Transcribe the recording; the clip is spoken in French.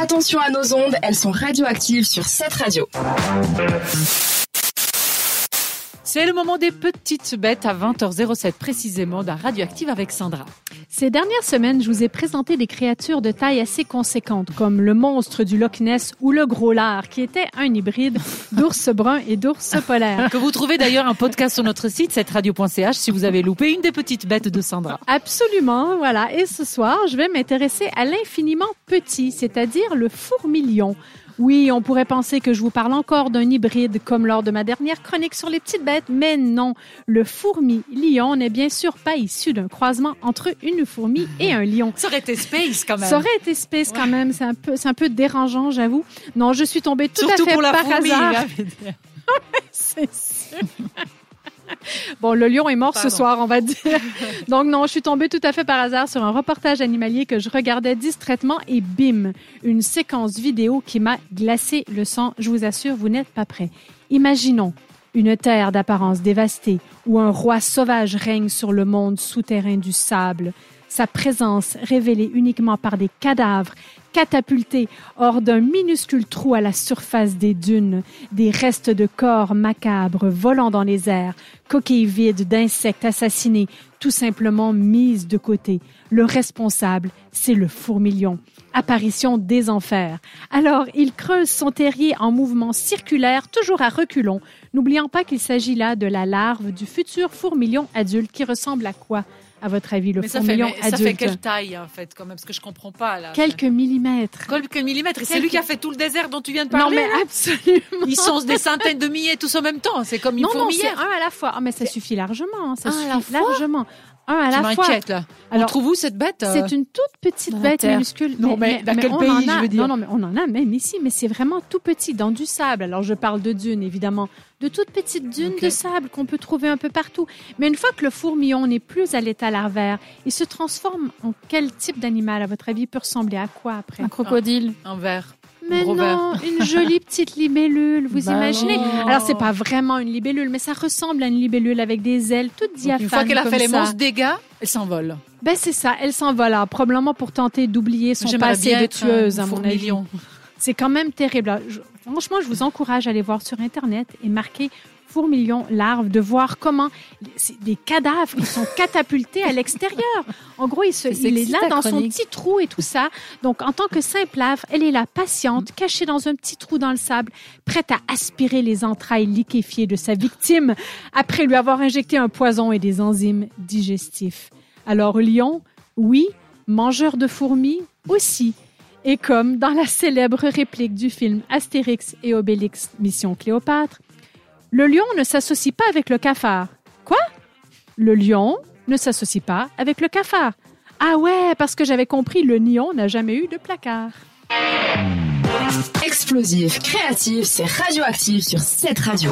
Attention à nos ondes, elles sont radioactives sur cette radio. C'est le moment des petites bêtes à 20h07 précisément d'un Radioactive avec Sandra. Ces dernières semaines, je vous ai présenté des créatures de taille assez conséquente, comme le monstre du Loch Ness ou le gros lard, qui était un hybride d'ours brun et d'ours polaire. Que vous trouvez d'ailleurs un podcast sur notre site, cette radio.ch, si vous avez loupé une des petites bêtes de Sandra. Absolument, voilà. Et ce soir, je vais m'intéresser à l'infiniment petit, c'est-à-dire le fourmilion. Oui, on pourrait penser que je vous parle encore d'un hybride comme lors de ma dernière chronique sur les petites bêtes, mais non. Le fourmi lion n'est bien sûr pas issu d'un croisement entre une fourmi et un lion. Ça aurait été space quand même. Ça aurait été space quand même. C'est un peu, c'est un peu dérangeant, j'avoue. Non, je suis tombée tout Surtout à fait pour la par fourmi. hasard. C'est sûr. Bon, le lion est mort Pardon. ce soir, on va dire. Donc non, je suis tombée tout à fait par hasard sur un reportage animalier que je regardais distraitement et bim, une séquence vidéo qui m'a glacé le sang. Je vous assure, vous n'êtes pas prêts. Imaginons une terre d'apparence dévastée où un roi sauvage règne sur le monde souterrain du sable. Sa présence révélée uniquement par des cadavres catapultés hors d'un minuscule trou à la surface des dunes, des restes de corps macabres volant dans les airs, coquilles vides d'insectes assassinés, tout simplement mises de côté. Le responsable, c'est le fourmilion. Apparition des enfers. Alors, il creuse son terrier en mouvement circulaire, toujours à reculons, n'oubliant pas qu'il s'agit là de la larve du futur fourmilion adulte qui ressemble à quoi, à votre avis, le Mais ça fait, mais ça adulte fait quelle taille en fait quand même Parce que je comprends pas là. Quelques millimètres. Quelques millimètres. Et c'est Quelques- lui qui a fait tout le désert dont tu viens de Non, parler. mais là absolument. Ils sont des centaines de milliers tous en même temps. C'est comme une Non, non, c'est un à la fois. Ah, mais ça suffit largement. hein, Ça Un à la suffit fois largement. Un à Tu la fois. m'inquiètes là. On Alors, trouve où cette bête euh C'est une toute petite Dans bête terre. minuscule. Non, mais dans quel on pays, en je a- veux dire Non, non, mais on en a même ici, mais c'est vraiment tout petit, dans du sable. Alors, je parle de dunes, évidemment. De toutes petites dunes de sable qu'on peut trouver un peu partout. Mais une fois que le fourmillon n'est plus à l'état larvaire, il se transforme en quel type d'animal, à votre avis, Il peut ressembler à quoi après Un crocodile. Un verre. Mais gros non, une jolie petite libellule, vous Bah imaginez non. Alors, c'est pas vraiment une libellule, mais ça ressemble à une libellule avec des ailes toutes diaphanes une fois qu'elle a fait les monstres dégâts, elle s'envole. Ben c'est ça, elle s'en va là, probablement pour tenter d'oublier son passé bien de un tueuse, à mon avis. C'est quand même terrible. Franchement, je vous encourage à aller voir sur Internet et marquer fourmilion larve, de voir comment des cadavres qui sont catapultés à l'extérieur. En gros, il, se, il est là dans son petit trou et tout ça. Donc, en tant que simple larve, elle est là, patiente, cachée dans un petit trou dans le sable, prête à aspirer les entrailles liquéfiées de sa victime après lui avoir injecté un poison et des enzymes digestifs. Alors, lion, oui, mangeur de fourmis aussi. Et comme dans la célèbre réplique du film Astérix et Obélix Mission Cléopâtre, le lion ne s'associe pas avec le cafard. Quoi? Le lion ne s'associe pas avec le cafard. Ah ouais, parce que j'avais compris, le lion n'a jamais eu de placard. Explosif, créatif, c'est radioactif sur cette radio.